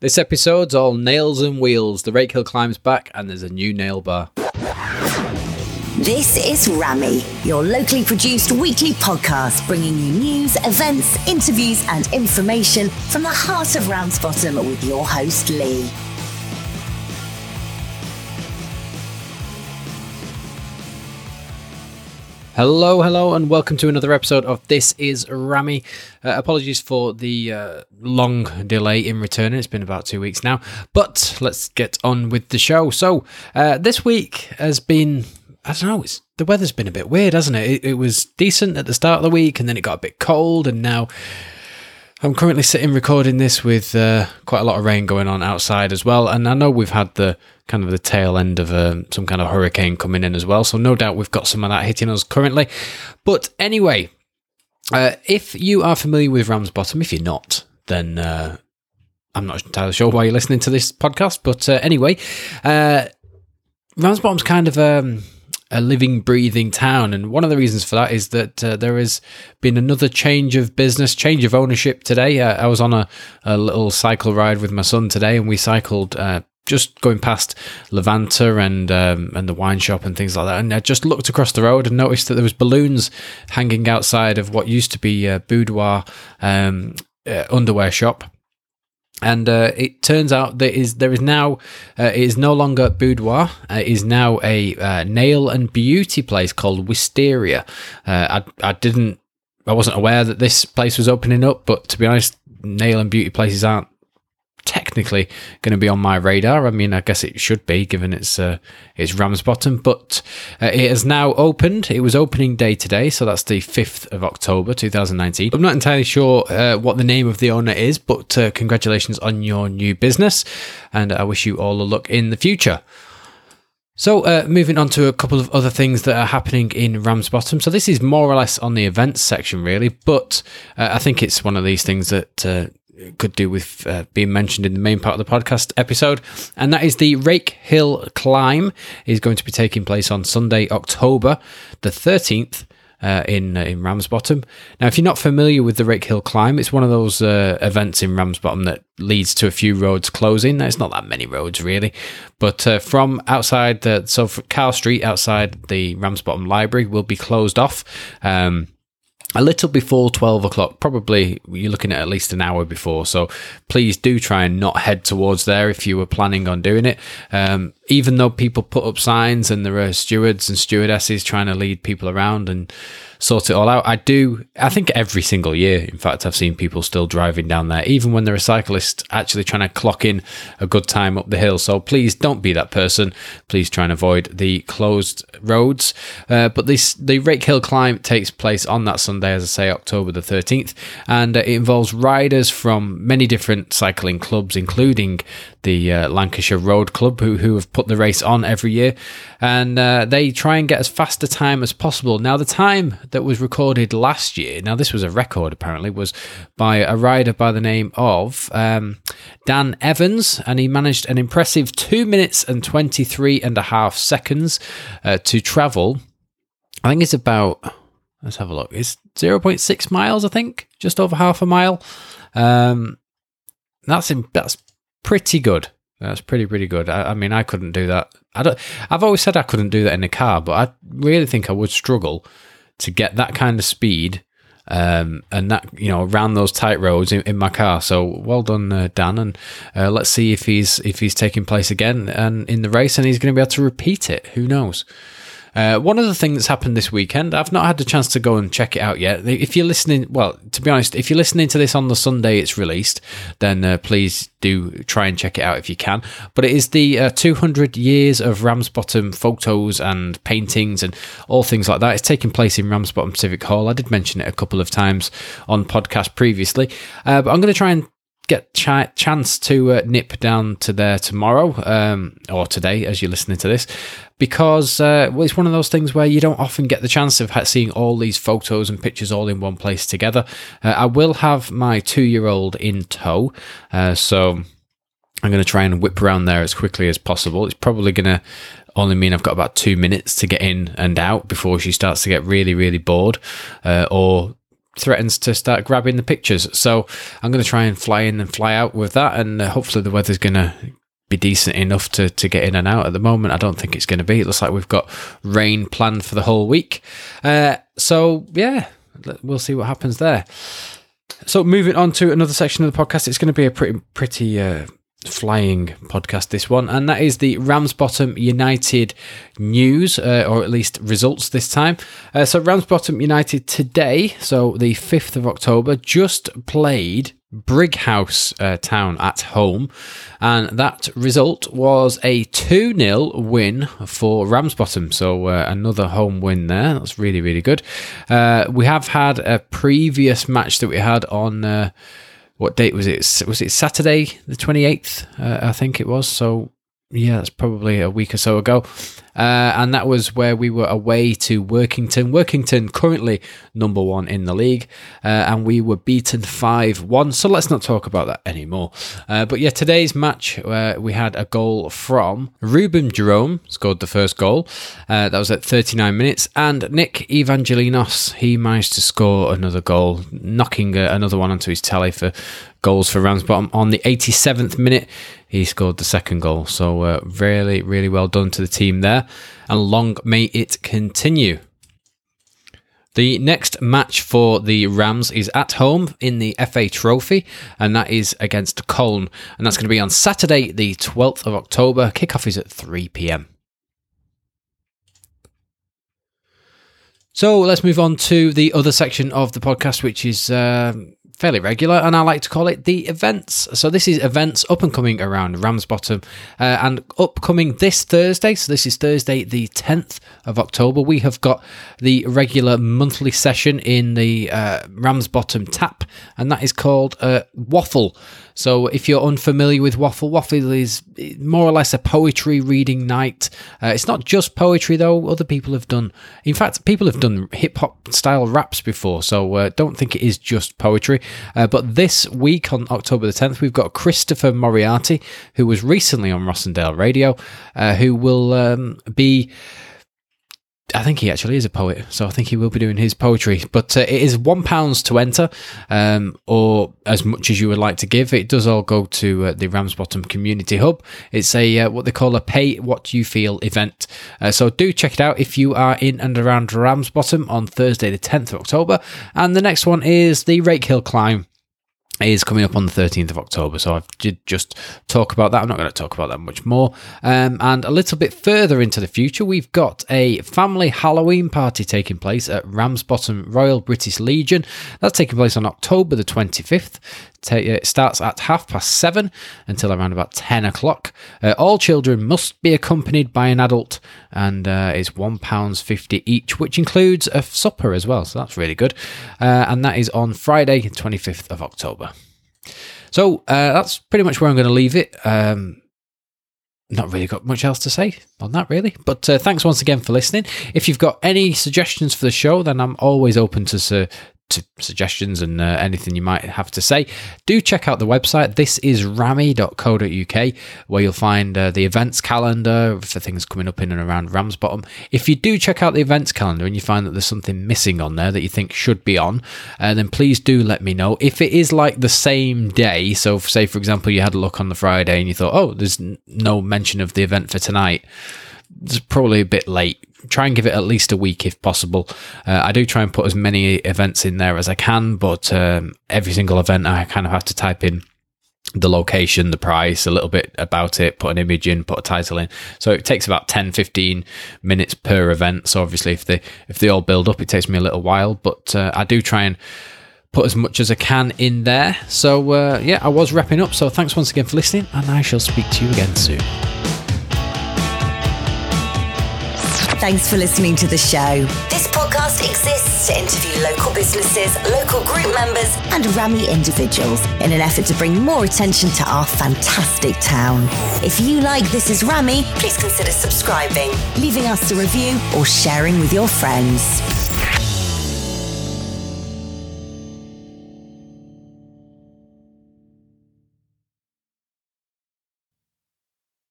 This episode's all nails and wheels. The rake hill climbs back, and there's a new nail bar. This is Rammy, your locally produced weekly podcast bringing you news, events, interviews, and information from the heart of Ramsbottom with your host, Lee. Hello, hello, and welcome to another episode of This is Rammy. Uh, apologies for the uh, long delay in returning. It's been about two weeks now, but let's get on with the show. So, uh, this week has been, I don't know, it's, the weather's been a bit weird, hasn't it? it? It was decent at the start of the week, and then it got a bit cold, and now I'm currently sitting recording this with uh, quite a lot of rain going on outside as well, and I know we've had the kind of the tail end of um, some kind of hurricane coming in as well. So no doubt we've got some of that hitting us currently. But anyway, uh, if you are familiar with Ramsbottom, if you're not, then uh, I'm not entirely sure why you're listening to this podcast. But uh, anyway, uh, Ramsbottom's kind of um, a living, breathing town. And one of the reasons for that is that uh, there has been another change of business, change of ownership today. Uh, I was on a, a, little cycle ride with my son today, and we cycled uh, just going past Levanter and um, and the wine shop and things like that, and I just looked across the road and noticed that there was balloons hanging outside of what used to be a boudoir um, uh, underwear shop. And uh, it turns out there is there is now uh, it is no longer boudoir. Uh, it is now a uh, nail and beauty place called Wisteria. Uh, I I didn't I wasn't aware that this place was opening up, but to be honest, nail and beauty places aren't technically going to be on my radar. I mean, I guess it should be given it's uh, it's Ramsbottom, but uh, it has now opened. It was opening day today, so that's the fifth of October, two thousand nineteen. I'm not entirely sure uh, what the name of the owner is, but uh, congratulations on your new business, and I wish you all the luck in the future. So, uh, moving on to a couple of other things that are happening in Ramsbottom. So, this is more or less on the events section, really, but uh, I think it's one of these things that uh, could do with uh, being mentioned in the main part of the podcast episode, and that is the Rake Hill Climb is going to be taking place on Sunday, October the thirteenth. Uh, in uh, in Ramsbottom. Now, if you're not familiar with the Rake Hill Climb, it's one of those uh, events in Ramsbottom that leads to a few roads closing. It's not that many roads really, but uh, from outside the so Carr Street outside the Ramsbottom Library will be closed off. Um, a little before 12 o'clock probably you're looking at at least an hour before so please do try and not head towards there if you were planning on doing it. Um, even though people put up signs and there are stewards and stewardesses trying to lead people around and sort it all out. I do, I think every single year, in fact, I've seen people still driving down there, even when they're a cyclist, actually trying to clock in a good time up the hill. So please don't be that person. Please try and avoid the closed roads. Uh, but this, the Rake Hill climb takes place on that Sunday, as I say, October the 13th, and uh, it involves riders from many different cycling clubs, including the uh, Lancashire Road Club, who, who have put the race on every year. And uh, they try and get as fast a time as possible. Now, the time that was recorded last year, now this was a record apparently, was by a rider by the name of um, Dan Evans, and he managed an impressive two minutes and 23 and a half seconds uh, to travel. I think it's about, let's have a look, it's 0.6 miles, I think, just over half a mile. Um, that's in, that's pretty good. That's pretty pretty good. I, I, mean, I couldn't do that. I don't. I've always said I couldn't do that in a car, but I really think I would struggle to get that kind of speed um, and that you know around those tight roads in, in my car. So well done, uh, Dan, and uh, let's see if he's if he's taking place again and in the race, and he's going to be able to repeat it. Who knows? Uh, one other thing that's happened this weekend, I've not had the chance to go and check it out yet. If you're listening, well, to be honest, if you're listening to this on the Sunday it's released, then uh, please do try and check it out if you can. But it is the uh, 200 years of Ramsbottom photos and paintings and all things like that. It's taking place in Ramsbottom Civic Hall. I did mention it a couple of times on podcast previously, uh, but I'm going to try and get ch- chance to uh, nip down to there tomorrow um, or today as you're listening to this because uh, well, it's one of those things where you don't often get the chance of seeing all these photos and pictures all in one place together. Uh, I will have my two year old in tow, uh, so I'm going to try and whip around there as quickly as possible. It's probably going to only mean I've got about two minutes to get in and out before she starts to get really, really bored uh, or threatens to start grabbing the pictures. So I'm going to try and fly in and fly out with that, and uh, hopefully the weather's going to be decent enough to, to get in and out. At the moment, I don't think it's going to be. It looks like we've got rain planned for the whole week. Uh, so yeah, we'll see what happens there. So moving on to another section of the podcast, it's going to be a pretty pretty uh, flying podcast this one and that is the ramsbottom united news uh, or at least results this time uh, so ramsbottom united today so the 5th of october just played Brighouse uh, Town at home, and that result was a 2 0 win for Ramsbottom. So, uh, another home win there. That's really, really good. Uh, we have had a previous match that we had on. What date was it? Was it Saturday, the 28th? Uh, I think it was. So, yeah, that's probably a week or so ago. Uh, and that was where we were away to Workington. Workington currently number one in the league, uh, and we were beaten 5 1. So let's not talk about that anymore. Uh, but yeah, today's match, uh, we had a goal from Ruben Jerome, scored the first goal. Uh, that was at 39 minutes. And Nick Evangelinos, he managed to score another goal, knocking uh, another one onto his tally for goals for Ramsbottom on the 87th minute he scored the second goal. So, uh, really, really well done to the team there. And long may it continue. The next match for the Rams is at home in the FA Trophy, and that is against Colne. And that's going to be on Saturday, the 12th of October. Kickoff is at 3 pm. So let's move on to the other section of the podcast, which is um, fairly regular, and I like to call it the events. So this is events up and coming around Ramsbottom, uh, and upcoming this Thursday. So this is Thursday, the tenth of October. We have got the regular monthly session in the uh, Ramsbottom Tap, and that is called uh, Waffle. So if you're unfamiliar with Waffle, Waffle is more or less a poetry reading night. Uh, it's not just poetry though. Other people have done, in fact, people have done hip hop style raps before. So uh, don't think it is just poetry. Uh, but this week on October the 10th, we've got Christopher Moriarty, who was recently on Rossendale Radio, uh, who will um, be I think he actually is a poet, so I think he will be doing his poetry. But uh, it is one pounds to enter, um, or as much as you would like to give. It does all go to uh, the Ramsbottom Community Hub. It's a uh, what they call a pay what you feel event. Uh, so do check it out if you are in and around Ramsbottom on Thursday, the tenth of October. And the next one is the Rake Hill Climb is coming up on the 13th of October. So I've did just talk about that. I'm not going to talk about that much more. Um, and a little bit further into the future, we've got a family Halloween party taking place at Ramsbottom Royal British Legion. That's taking place on October the 25th. Uh, it starts at half past seven until around about 10 o'clock. Uh, all children must be accompanied by an adult and uh, is £1.50 each, which includes a supper as well. So that's really good. Uh, and that is on Friday, 25th of October. So uh, that's pretty much where I'm going to leave it. Um, not really got much else to say on that, really. But uh, thanks once again for listening. If you've got any suggestions for the show, then I'm always open to to suggestions and uh, anything you might have to say, do check out the website. This is rammy.co.uk, where you'll find uh, the events calendar for things coming up in and around Ramsbottom. If you do check out the events calendar and you find that there's something missing on there that you think should be on, uh, then please do let me know. If it is like the same day, so say for example you had a look on the Friday and you thought, oh, there's no mention of the event for tonight it's probably a bit late. Try and give it at least a week if possible. Uh, I do try and put as many events in there as I can, but um, every single event I kind of have to type in the location, the price, a little bit about it, put an image in, put a title in. So it takes about 10, 15 minutes per event. So obviously if they if they all build up, it takes me a little while, but uh, I do try and put as much as I can in there. So uh, yeah, I was wrapping up. So thanks once again for listening, and I shall speak to you again soon. Thanks for listening to the show. This podcast exists to interview local businesses, local group members, and Rammy individuals in an effort to bring more attention to our fantastic town. If you like This Is Rammy, please consider subscribing, leaving us a review, or sharing with your friends.